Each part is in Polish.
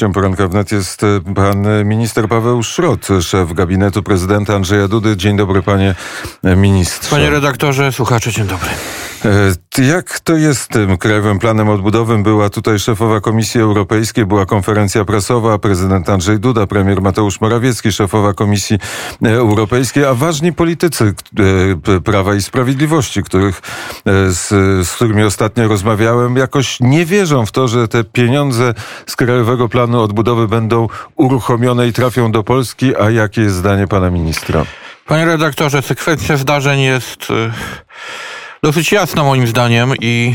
Gościem poranka wnet jest e, pan minister Paweł Szrot, szef gabinetu prezydenta Andrzeja Dudy. Dzień dobry, panie ministrze. Panie redaktorze, słuchacze, dzień dobry. E, jak to jest z tym Krajowym Planem Odbudowym? Była tutaj szefowa Komisji Europejskiej, była konferencja prasowa, prezydent Andrzej Duda, premier Mateusz Morawiecki, szefowa Komisji e, Europejskiej, a ważni politycy Prawa i Sprawiedliwości, których, z, z którymi ostatnio rozmawiałem, jakoś nie wierzą w to, że te pieniądze z Krajowego Planu Odbudowy będą uruchomione i trafią do Polski, a jakie jest zdanie pana ministra? Panie redaktorze, sekwencja zdarzeń jest y, dosyć jasna moim zdaniem i,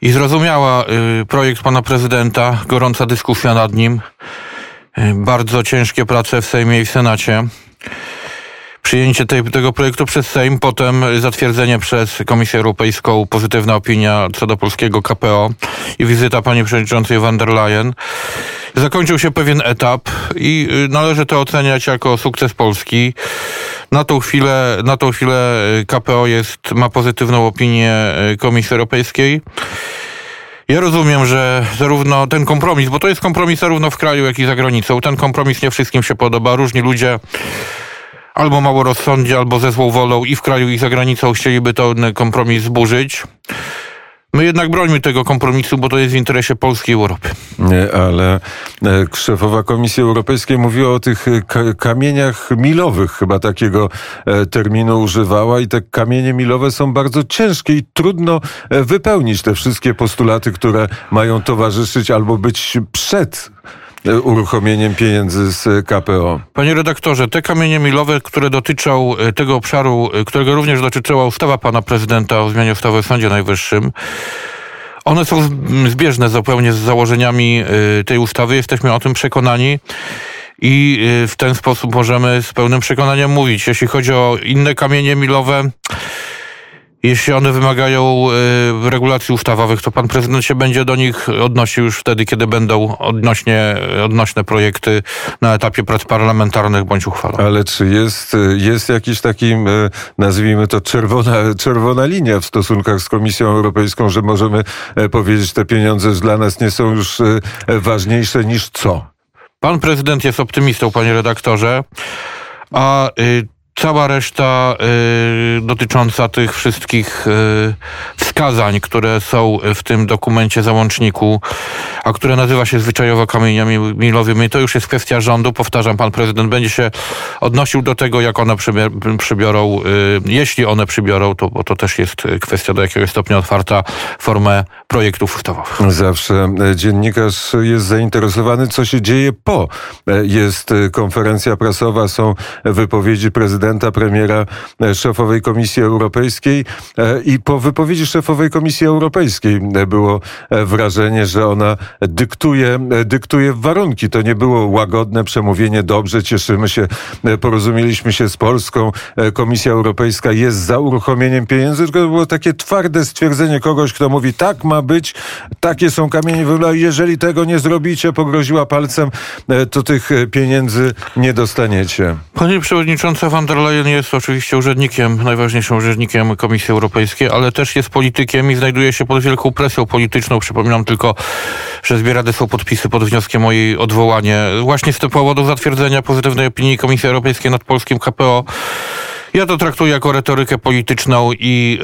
i zrozumiała y, projekt pana prezydenta, gorąca dyskusja nad nim, y, bardzo ciężkie prace w Sejmie i w Senacie przyjęcie tej, tego projektu przez Sejm, potem zatwierdzenie przez Komisję Europejską, pozytywna opinia co do polskiego KPO i wizyta pani przewodniczącej van der Leyen. Zakończył się pewien etap i y, należy to oceniać jako sukces Polski. Na tą chwilę, na tą chwilę y, KPO jest, ma pozytywną opinię y, Komisji Europejskiej. Ja rozumiem, że zarówno ten kompromis, bo to jest kompromis zarówno w kraju, jak i za granicą. Ten kompromis nie wszystkim się podoba. Różni ludzie albo mało rozsądnie, albo ze złą wolą i w kraju, i za granicą chcieliby ten kompromis zburzyć. My jednak brońmy tego kompromisu, bo to jest w interesie Polski i Europy. Nie, ale e, szefowa Komisji Europejskiej mówiła o tych e, kamieniach milowych, chyba takiego e, terminu używała i te kamienie milowe są bardzo ciężkie i trudno wypełnić te wszystkie postulaty, które mają towarzyszyć albo być przed uruchomieniem pieniędzy z KPO. Panie redaktorze, te kamienie milowe, które dotyczą e, tego obszaru, e, którego również dotyczyła ustawa pana prezydenta o zmianie ustawy o Sądzie Najwyższym, one są zbieżne zupełnie z założeniami e, tej ustawy. Jesteśmy o tym przekonani. I w ten sposób możemy z pełnym przekonaniem mówić. Jeśli chodzi o inne kamienie milowe, jeśli one wymagają y, regulacji ustawowych, to pan prezydent się będzie do nich odnosił już wtedy, kiedy będą odnośnie, odnośne projekty na etapie prac parlamentarnych bądź uchwalone. Ale czy jest, jest jakiś taki, e, nazwijmy to czerwona, czerwona linia w stosunkach z Komisją Europejską, że możemy e, powiedzieć, te pieniądze dla nas nie są już e, ważniejsze niż co? Pan prezydent jest optymistą, panie redaktorze. A y, cała reszta y, dotycząca tych wszystkich y, wskazań, które są w tym dokumencie załączniku, a które nazywa się zwyczajowo kamieniami milowymi, to już jest kwestia rządu. Powtarzam, pan prezydent będzie się odnosił do tego, jak one przybiorą, y, jeśli one przybiorą, to, bo to też jest kwestia do jakiego stopnia otwarta formę projektów ustawowych. Zawsze dziennikarz jest zainteresowany, co się dzieje po. Jest konferencja prasowa, są wypowiedzi prezydenta, premiera, szefowej Komisji Europejskiej i po wypowiedzi szefowej Komisji Europejskiej było wrażenie, że ona dyktuje, dyktuje warunki. To nie było łagodne przemówienie, dobrze, cieszymy się, porozumieliśmy się z Polską, Komisja Europejska jest za uruchomieniem pieniędzy, tylko to było takie twarde stwierdzenie kogoś, kto mówi, tak ma być, takie są kamienie węgla, jeżeli tego nie zrobicie, pogroziła palcem, to tych pieniędzy nie dostaniecie. Pani przewodnicząca van der Leyen jest oczywiście urzędnikiem, najważniejszym urzędnikiem Komisji Europejskiej, ale też jest politykiem i znajduje się pod wielką presją polityczną. Przypominam tylko, że zbierane są podpisy pod wnioskiem o jej odwołanie. Właśnie z tego powodu zatwierdzenia pozytywnej opinii Komisji Europejskiej nad polskim KPO. Ja to traktuję jako retorykę polityczną i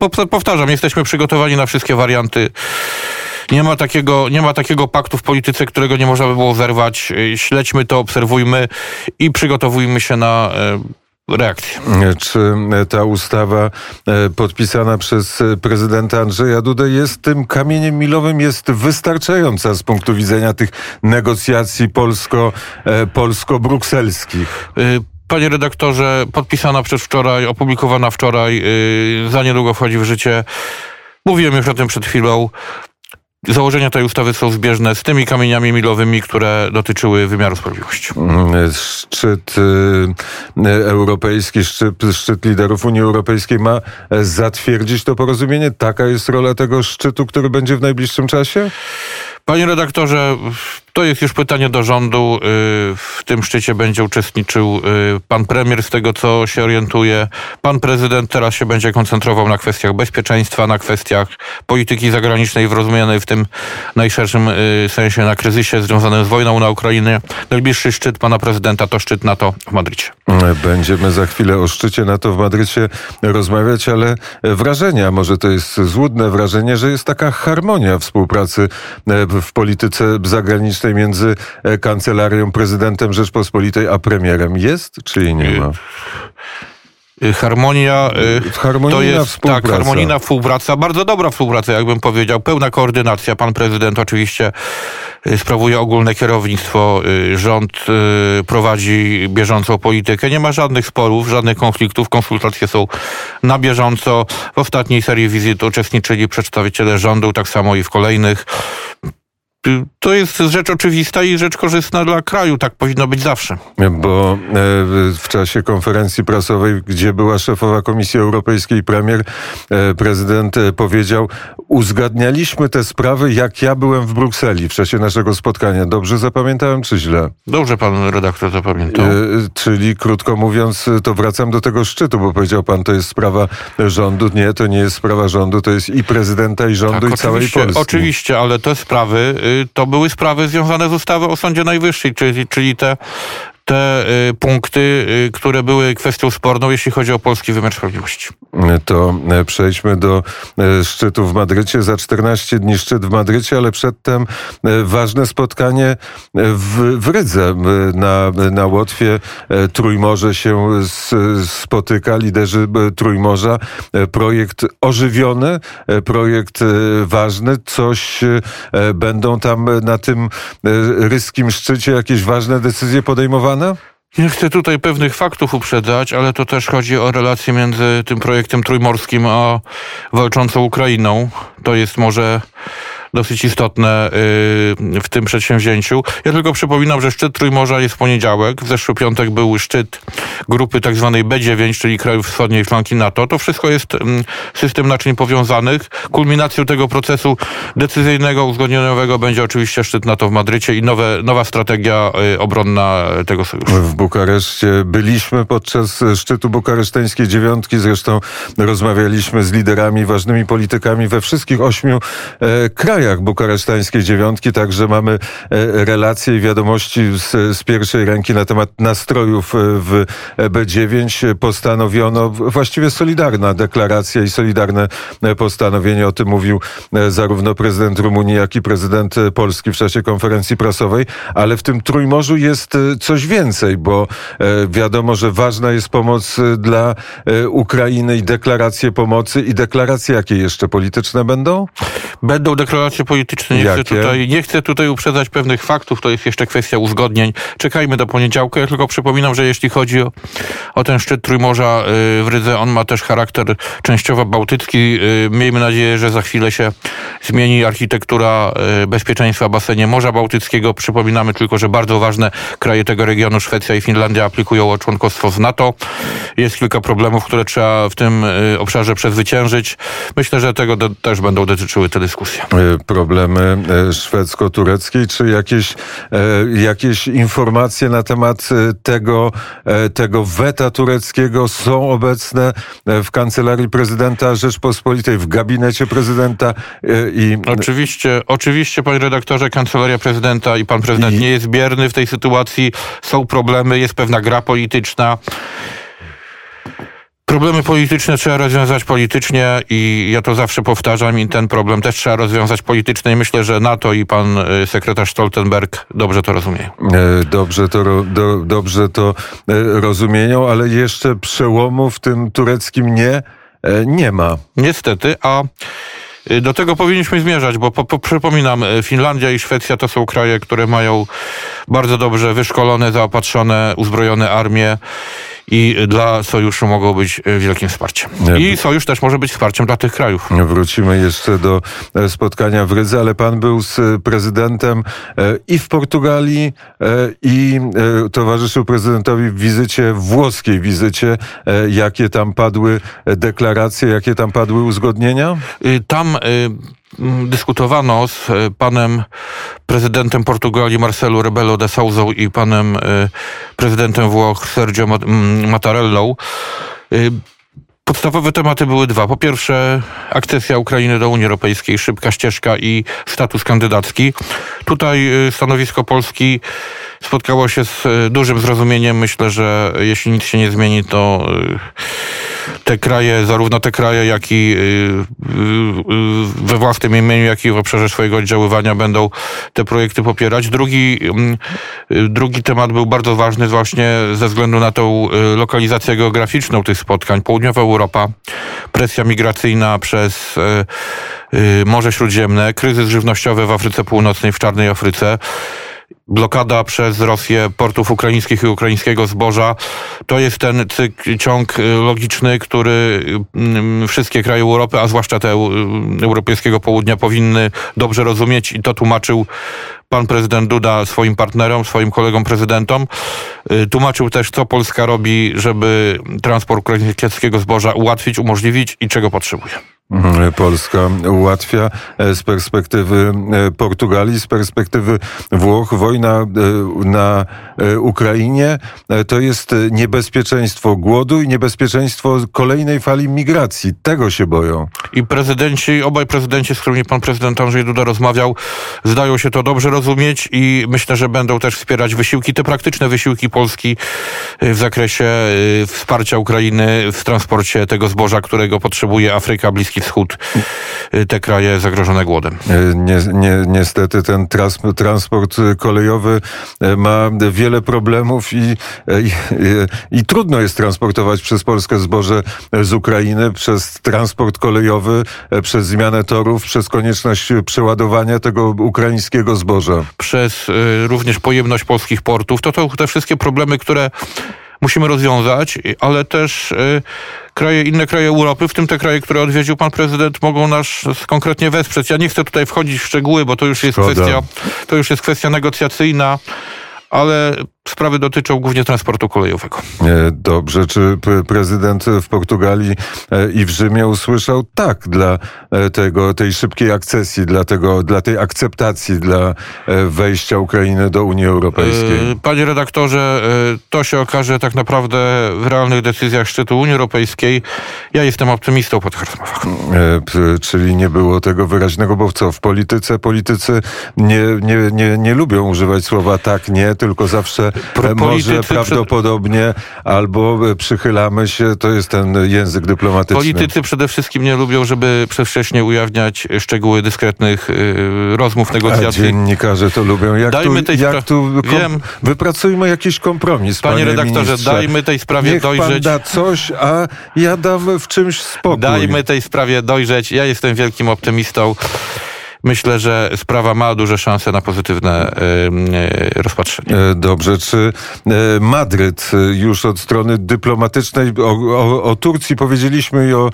yy, powtarzam, jesteśmy przygotowani na wszystkie warianty. Nie ma, takiego, nie ma takiego paktu w polityce, którego nie można by było zerwać. Śledźmy to, obserwujmy i przygotowujmy się na reakcję. Czy ta ustawa e, podpisana przez prezydenta Andrzeja Dudę jest tym kamieniem milowym, jest wystarczająca z punktu widzenia tych negocjacji polsko, e, polsko-brukselskich? E, panie redaktorze, podpisana przez wczoraj, opublikowana wczoraj, za niedługo wchodzi w życie. Mówiłem już o tym przed chwilą. Założenia tej ustawy są zbieżne z tymi kamieniami milowymi, które dotyczyły wymiaru sprawiedliwości. Mm, szczyt y, europejski, szczyt, szczyt liderów Unii Europejskiej ma zatwierdzić to porozumienie. Taka jest rola tego szczytu, który będzie w najbliższym czasie? Panie redaktorze, to jest już pytanie do rządu. Y, w tym szczycie będzie uczestniczył y, pan premier, z tego co się orientuje. Pan prezydent teraz się będzie koncentrował na kwestiach bezpieczeństwa, na kwestiach polityki zagranicznej w rozumianej w tym najszerszym y, sensie na kryzysie związanym z wojną na Ukrainie. Najbliższy szczyt pana prezydenta to szczyt NATO w Madrycie. Będziemy za chwilę o szczycie NATO w Madrycie rozmawiać, ale wrażenia, może to jest złudne wrażenie, że jest taka harmonia współpracy w polityce zagranicznej między e, kancelarią, prezydentem Rzeczpospolitej a premierem jest, czy jej nie ma? Y, harmonia, y, harmonijna to jest współpraca. tak, harmonijna współpraca, bardzo dobra współpraca, jakbym powiedział, pełna koordynacja. Pan prezydent oczywiście y, sprawuje ogólne kierownictwo, rząd prowadzi bieżącą politykę. Nie ma żadnych sporów, żadnych konfliktów, konsultacje są na bieżąco. W ostatniej serii wizyt uczestniczyli przedstawiciele rządu, tak samo i w kolejnych. To jest rzecz oczywista i rzecz korzystna dla kraju. Tak powinno być zawsze. Bo e, w czasie konferencji prasowej, gdzie była szefowa Komisji Europejskiej, premier, e, prezydent e, powiedział, uzgadnialiśmy te sprawy, jak ja byłem w Brukseli w czasie naszego spotkania. Dobrze zapamiętałem, czy źle? Dobrze pan redaktor zapamiętał. Czyli krótko mówiąc, to wracam do tego szczytu, bo powiedział pan, to jest sprawa rządu. Nie, to nie jest sprawa rządu, to jest i prezydenta, i rządu, tak, i całej Polski. Oczywiście, ale te sprawy y, to były sprawy związane z ustawą o Sądzie Najwyższym, czyli, czyli te te y, punkty, y, które były kwestią sporną, jeśli chodzi o polski wymiar sprawiedliwości. To e, przejdźmy do e, szczytu w Madrycie. Za 14 dni szczyt w Madrycie, ale przedtem e, ważne spotkanie w, w Rydze. Na, na Łotwie Trójmorze się spotyka, liderzy Trójmorza. Projekt ożywiony, projekt ważny. Coś będą tam na tym ryskim szczycie jakieś ważne decyzje podejmowane? Nie chcę tutaj pewnych faktów uprzedzać, ale to też chodzi o relacje między tym projektem trójmorskim a walczącą Ukrainą. To jest może dosyć istotne y, w tym przedsięwzięciu. Ja tylko przypominam, że szczyt Trójmorza jest w poniedziałek. W zeszły piątek był szczyt grupy tak zwanej B9, czyli krajów wschodniej flanki NATO. To wszystko jest mm, system naczyń powiązanych. Kulminacją tego procesu decyzyjnego, uzgodnieniowego będzie oczywiście szczyt NATO w Madrycie i nowe, nowa strategia y, obronna tego sojuszu. W Bukareszcie byliśmy podczas szczytu bukareszteńskiej dziewiątki. Zresztą rozmawialiśmy z liderami, ważnymi politykami we wszystkich ośmiu e, krajach krajach bukaresztańskiej dziewiątki, także mamy e, relacje i wiadomości z, z pierwszej ręki na temat nastrojów e, w B9. Postanowiono właściwie solidarna deklaracja i solidarne e, postanowienie. O tym mówił zarówno prezydent Rumunii, jak i prezydent Polski w czasie konferencji prasowej, ale w tym Trójmorzu jest coś więcej, bo wiadomo, że ważna jest pomoc dla Ukrainy i deklaracje pomocy i deklaracje jakie jeszcze polityczne będą? Będą deklaracje Nie chcę, tutaj, nie chcę tutaj uprzedzać pewnych faktów, to jest jeszcze kwestia uzgodnień. Czekajmy do poniedziałku. Ja tylko przypominam, że jeśli chodzi o, o ten szczyt Trójmorza y, w Rydze, on ma też charakter częściowo bałtycki. Y, miejmy nadzieję, że za chwilę się zmieni architektura y, bezpieczeństwa w basenie Morza Bałtyckiego. Przypominamy tylko, że bardzo ważne kraje tego regionu, Szwecja i Finlandia, aplikują o członkostwo w NATO. Jest kilka problemów, które trzeba w tym obszarze przezwyciężyć. Myślę, że tego też będą dotyczyły te dyskusje problemy e, szwedzko-tureckiej, czy jakieś, e, jakieś informacje na temat e, tego, tego weta tureckiego są obecne w kancelarii prezydenta Rzeczpospolitej, w gabinecie prezydenta i... Oczywiście, oczywiście, panie redaktorze, kancelaria prezydenta i pan prezydent I... nie jest bierny w tej sytuacji. Są problemy, jest pewna gra polityczna. Problemy polityczne trzeba rozwiązać politycznie i ja to zawsze powtarzam i ten problem też trzeba rozwiązać politycznie i myślę, że NATO i pan y, sekretarz Stoltenberg dobrze to rozumieją. E, dobrze to, do, dobrze to e, rozumieją, ale jeszcze przełomu w tym tureckim nie, e, nie ma. Niestety, a y, do tego powinniśmy zmierzać, bo po, po, przypominam, Finlandia i Szwecja to są kraje, które mają bardzo dobrze wyszkolone, zaopatrzone, uzbrojone armie i dla sojuszu mogą być e, wielkim wsparciem. I sojusz też może być wsparciem dla tych krajów. Wrócimy jeszcze do e, spotkania w Rydze, ale pan był z prezydentem e, i w Portugalii, i towarzyszył prezydentowi w wizycie, włoskiej wizycie. Jakie tam padły deklaracje, jakie tam padły uzgodnienia? Tam mm, dyskutowano z e, panem prezydentem Portugalii Marcelo Rebelo de Souza i panem e, prezydentem Włoch Sergio mm, Mattarellą. E, podstawowe tematy były dwa. Po pierwsze, akcesja Ukrainy do Unii Europejskiej, szybka ścieżka i status kandydacki. Tutaj stanowisko Polski spotkało się z dużym zrozumieniem. Myślę, że jeśli nic się nie zmieni, to te kraje, zarówno te kraje, jak i y, y, y, we własnym imieniu, jak i w obszarze swojego oddziaływania będą te projekty popierać. Drugi, mm, drugi temat był bardzo ważny właśnie ze względu na tą lokalizację geograficzną tych spotkań. Południowa Europa, presja migracyjna przez Morze Śródziemne, kryzys żywnościowy w Afryce Północnej, w Czarnej Afryce blokada przez Rosję portów ukraińskich i ukraińskiego zboża. To jest ten cykl, ciąg y, logiczny, który mm, wszystkie kraje Europy, a zwłaszcza te y, europejskiego południa powinny dobrze rozumieć i to tłumaczył pan prezydent Duda swoim partnerom, swoim kolegom prezydentom. Y, tłumaczył też, co Polska robi, żeby transport ukraińskiego zboża ułatwić, umożliwić i czego potrzebuje. Mhm, Polska ułatwia e, z perspektywy e, Portugalii, z perspektywy Włoch. Wojna e, na Ukrainie to jest niebezpieczeństwo głodu i niebezpieczeństwo kolejnej fali migracji. Tego się boją. I prezydenci, obaj prezydenci, z którymi pan prezydent Andrzej Duda rozmawiał, zdają się to dobrze rozumieć i myślę, że będą też wspierać wysiłki, te praktyczne wysiłki Polski w zakresie wsparcia Ukrainy w transporcie tego zboża, którego potrzebuje Afryka, Bliski Wschód, y, te kraje zagrożone głodem. Y, nie, nie, niestety ten trans, transport kolejowy y, ma wiele problemów i, i, i, trudno jest transportować przez Polskę zboże z Ukrainy, przez transport kolejowy, przez zmianę torów, przez konieczność przeładowania tego ukraińskiego zboża. Przez również pojemność polskich portów. To, to te wszystkie problemy, które musimy rozwiązać, ale też y, kraje, inne kraje Europy, w tym te kraje, które odwiedził pan prezydent, mogą nas konkretnie wesprzeć. Ja nie chcę tutaj wchodzić w szczegóły, bo to już jest kwestia, to już jest kwestia negocjacyjna ale sprawy dotyczą głównie transportu kolejowego. E, dobrze. Czy prezydent w Portugalii e, i w Rzymie usłyszał tak dla e, tego, tej szybkiej akcesji, dla, tego, dla tej akceptacji, dla wejścia Ukrainy do Unii Europejskiej? Panie redaktorze, to się okaże tak naprawdę w realnych decyzjach szczytu Unii Europejskiej. Ja jestem optymistą po tych rozmowach. Czyli nie było tego wyraźnego, bo co, w polityce politycy nie, nie, nie, nie lubią używać słowa tak, nie, tylko zawsze Politycy może prawdopodobnie albo przychylamy się, to jest ten język dyplomatyczny. Politycy przede wszystkim nie lubią, żeby przedwcześnie ujawniać szczegóły dyskretnych y, rozmów, negocjacji. A dziennikarze to lubią. Jak dajmy tu, tej jak tu Wiem. wypracujmy jakiś kompromis, panie, panie redaktorze, ministrze. dajmy tej sprawie Niech dojrzeć. Pan da coś, a ja dam w czymś spokój. Dajmy tej sprawie dojrzeć. Ja jestem wielkim optymistą myślę, że sprawa ma duże szanse na pozytywne rozpatrzenie. E, dobrze. Czy e, Madryt e, już od strony dyplomatycznej, o, o, o Turcji powiedzieliśmy i o,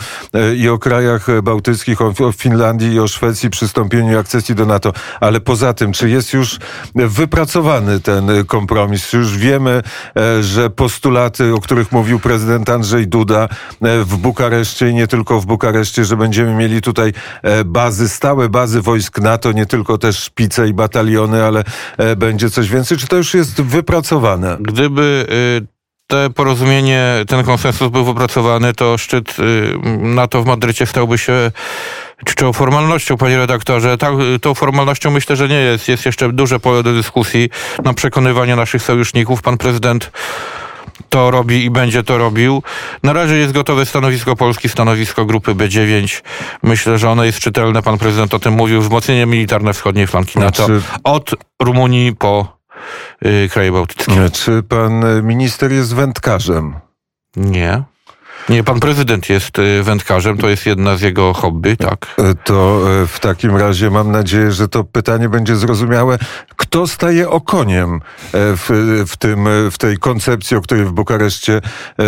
i o krajach bałtyckich, o, o Finlandii i o Szwecji, przystąpieniu akcesji do NATO, ale poza tym, czy jest już wypracowany ten kompromis? Już wiemy, że postulaty, o których mówił prezydent Andrzej Duda w Bukareszcie i nie tylko w Bukareszcie, że będziemy mieli tutaj bazy, stałe bazy wojskowe, wojsk NATO, nie tylko też szpice i bataliony, ale e, będzie coś więcej? Czy to już jest wypracowane? Gdyby y, te porozumienie, ten konsensus był wypracowany, to szczyt y, NATO w Madrycie stałby się czczą formalnością, panie redaktorze. Ta, tą formalnością myślę, że nie jest. Jest jeszcze duże pole do dyskusji na przekonywanie naszych sojuszników. Pan prezydent to robi i będzie to robił. Na razie jest gotowe stanowisko Polski, stanowisko grupy B9. Myślę, że ono jest czytelne. Pan prezydent o tym mówił. Wzmocnienie militarne wschodniej flanki NATO. Od Rumunii po y, kraje bałtyckie. Czy pan minister jest wędkarzem? Nie. Nie, pan prezydent jest y, wędkarzem, to jest jedna z jego hobby, tak. E, to e, w takim razie mam nadzieję, że to pytanie będzie zrozumiałe. Kto staje okoniem e, w, w, tym, w tej koncepcji, o której w Bukareszcie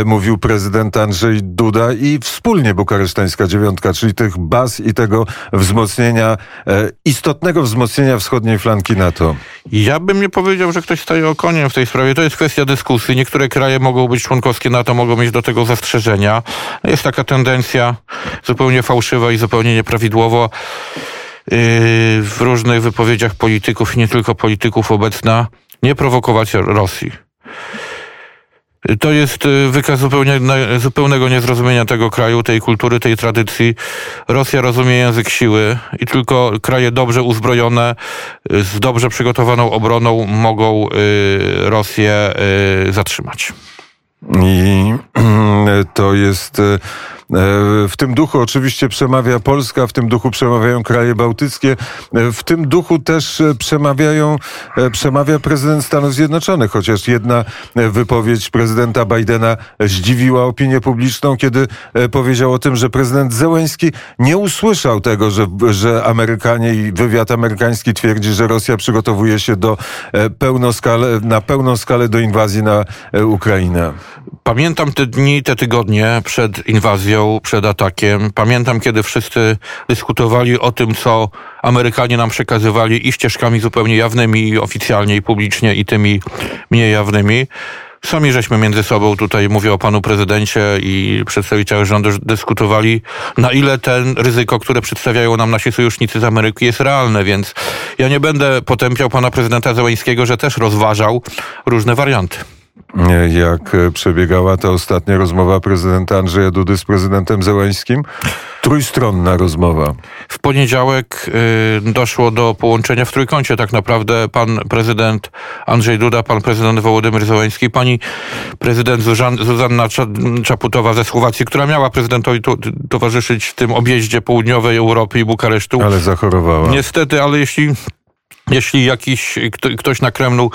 mówił prezydent Andrzej Duda i wspólnie bukaresztańska dziewiątka, czyli tych baz i tego wzmocnienia, istotnego wzmocnienia wschodniej flanki NATO? Ja bym nie powiedział, że ktoś staje okoniem w tej sprawie. To jest kwestia dyskusji. Niektóre kraje mogą być członkowskie NATO, mogą mieć do tego zastrzeżenia. Jest taka tendencja zupełnie fałszywa i zupełnie nieprawidłowo w różnych wypowiedziach polityków nie tylko polityków obecna, nie prowokować Rosji. To jest y, wykaz zupełnie, zupełnego niezrozumienia tego kraju, tej kultury, tej tradycji. Rosja rozumie język siły i tylko kraje dobrze uzbrojone, y, z dobrze przygotowaną obroną mogą y, Rosję zatrzymać. I to jest E, w tym duchu oczywiście przemawia Polska, w tym duchu przemawiają kraje bałtyckie, e, w tym duchu też e, przemawiają, przemawia prezydent Stanów Zjednoczonych, chociaż jedna wypowiedź prezydenta Bidena zdziwiła opinię publiczną, kiedy powiedział o tym, że prezydent Zełenski nie usłyszał tego, że, że Amerykanie i wywiad amerykański twierdzi, że Rosja przygotowuje się do pełnoskale, na pełną skalę do inwazji na Ukrainę. Pamiętam te dni, te tygodnie przed inwazją, przed atakiem. Pamiętam, kiedy wszyscy dyskutowali o tym, co Amerykanie nam przekazywali i ścieżkami zupełnie jawnymi, i oficjalnie, i publicznie, i tymi mniej jawnymi. Sami żeśmy między sobą, tutaj mówię o panu prezydencie i przedstawiciele rządu, dyskutowali, na ile ten ryzyko, które przedstawiają nam nasi sojusznicy z Ameryki jest realne, więc ja nie będę potępiał pana prezydenta Zełańskiego, że też rozważał różne warianty jak przebiegała ta ostatnia rozmowa prezydenta Andrzeja Dudy z prezydentem Zełańskim? Trójstronna rozmowa. W poniedziałek y, doszło do połączenia w trójkącie tak naprawdę pan prezydent Andrzej Duda, pan prezydent Wołodymyr Zełański, pani prezydent Zuzan, Zuzanna Czaputowa ze Słowacji, która miała prezydentowi to, towarzyszyć w tym objeździe południowej Europy i Bukaresztu. Ale zachorowała. Niestety, ale jeśli jeśli jakiś ktoś na Kremlu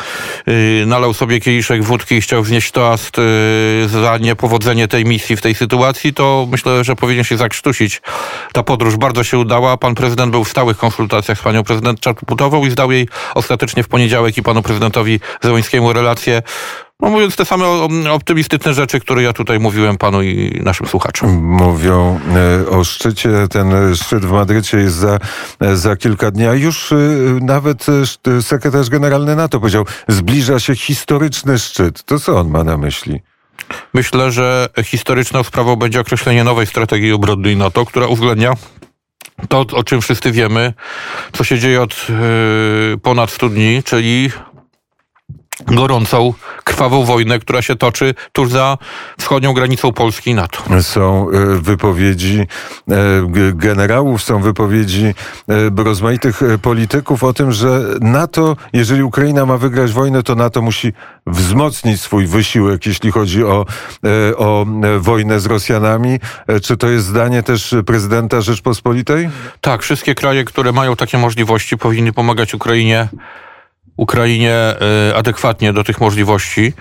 yy, nalał sobie kieliszek wódki i chciał wznieść toast yy, za niepowodzenie tej misji w tej sytuacji, to myślę, że powinien się zakrztusić. Ta podróż bardzo się udała. Pan prezydent był w stałych konsultacjach z panią prezydent Czaputową i zdał jej ostatecznie w poniedziałek i panu prezydentowi Zełańskiemu relację no mówiąc te same optymistyczne rzeczy, które ja tutaj mówiłem panu i naszym słuchaczom. Mówią e, o szczycie. Ten szczyt w Madrycie jest za, e, za kilka dni, a już e, nawet sekretarz generalny NATO powiedział, zbliża się historyczny szczyt. To co on ma na myśli? Myślę, że historyczną sprawą będzie określenie nowej strategii obronnej NATO, która uwzględnia to, o czym wszyscy wiemy, co się dzieje od ponad 100 dni, czyli gorącą, krwawą wojnę, która się toczy tuż za wschodnią granicą Polski i NATO. Są e, wypowiedzi e, generałów, są wypowiedzi e, rozmaitych polityków o tym, że NATO, jeżeli Ukraina ma wygrać wojnę, to NATO musi wzmocnić swój wysiłek, jeśli chodzi o, o wojnę z Rosjanami. Czy to jest zdanie też prezydenta Rzeczpospolitej? Tak, wszystkie kraje, które mają takie możliwości, powinny pomagać Ukrainie Ukrainie y, adekwatnie do tych możliwości.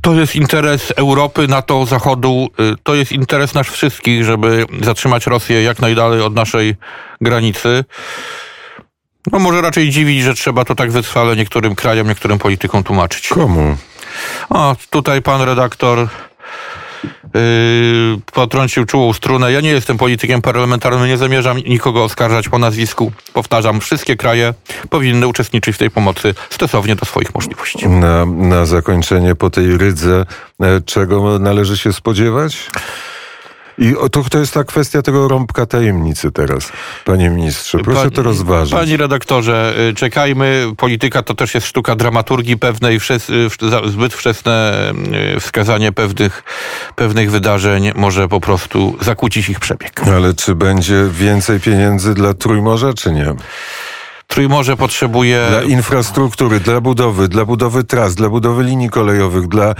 To jest interes Europy, NATO, Zachodu, y, to jest interes nasz wszystkich, żeby zatrzymać Rosję jak najdalej od naszej granicy. No może raczej dziwić, że trzeba to tak wytrwale niektórym krajom, niektórym politykom tłumaczyć. Komu? O, tutaj pan redaktor potrącił czułą strunę. Ja nie jestem politykiem parlamentarnym, nie zamierzam nikogo oskarżać po nazwisku. Powtarzam, wszystkie kraje powinny uczestniczyć w tej pomocy stosownie do swoich możliwości. Na, na zakończenie po tej rydze, e, czego należy się spodziewać? I to, to jest ta kwestia tego rąbka tajemnicy teraz, panie ministrze. Proszę Pani, to rozważyć. Panie redaktorze, y, czekajmy. Polityka to też jest sztuka dramaturgii pewnej, y, zbyt wczesne y, wskazanie pewnych, pewnych wydarzeń może po prostu zakłócić ich przebieg. Ale czy będzie więcej pieniędzy dla Trójmorza, czy nie? Trójmorze potrzebuje... Dla infrastruktury, dla budowy, dla budowy tras, dla budowy linii kolejowych, dla e,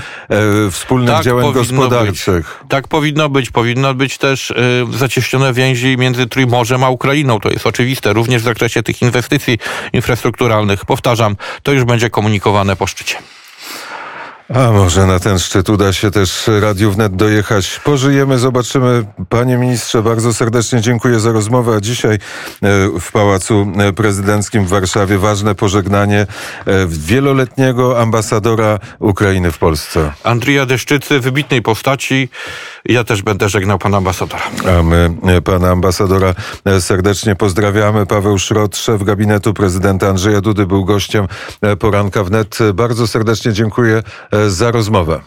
wspólnych tak działań gospodarczych. Być. Tak powinno być. Powinno być też e, zacieśnione więzi między Trójmorzem a Ukrainą. To jest oczywiste. Również w zakresie tych inwestycji infrastrukturalnych. Powtarzam, to już będzie komunikowane po szczycie. A może na ten szczyt uda się też Radiu Wnet dojechać. Pożyjemy, zobaczymy. Panie ministrze, bardzo serdecznie dziękuję za rozmowę. A dzisiaj e, w Pałacu Prezydenckim w Warszawie ważne pożegnanie e, wieloletniego ambasadora Ukrainy w Polsce. Andrija Deszczycy, wybitnej postaci. Ja też będę żegnał pana ambasadora. A my e, pana ambasadora serdecznie pozdrawiamy. Paweł Szrot, szef gabinetu prezydenta Andrzeja Dudy był gościem poranka wnet. Bardzo serdecznie dziękuję za rozmowę.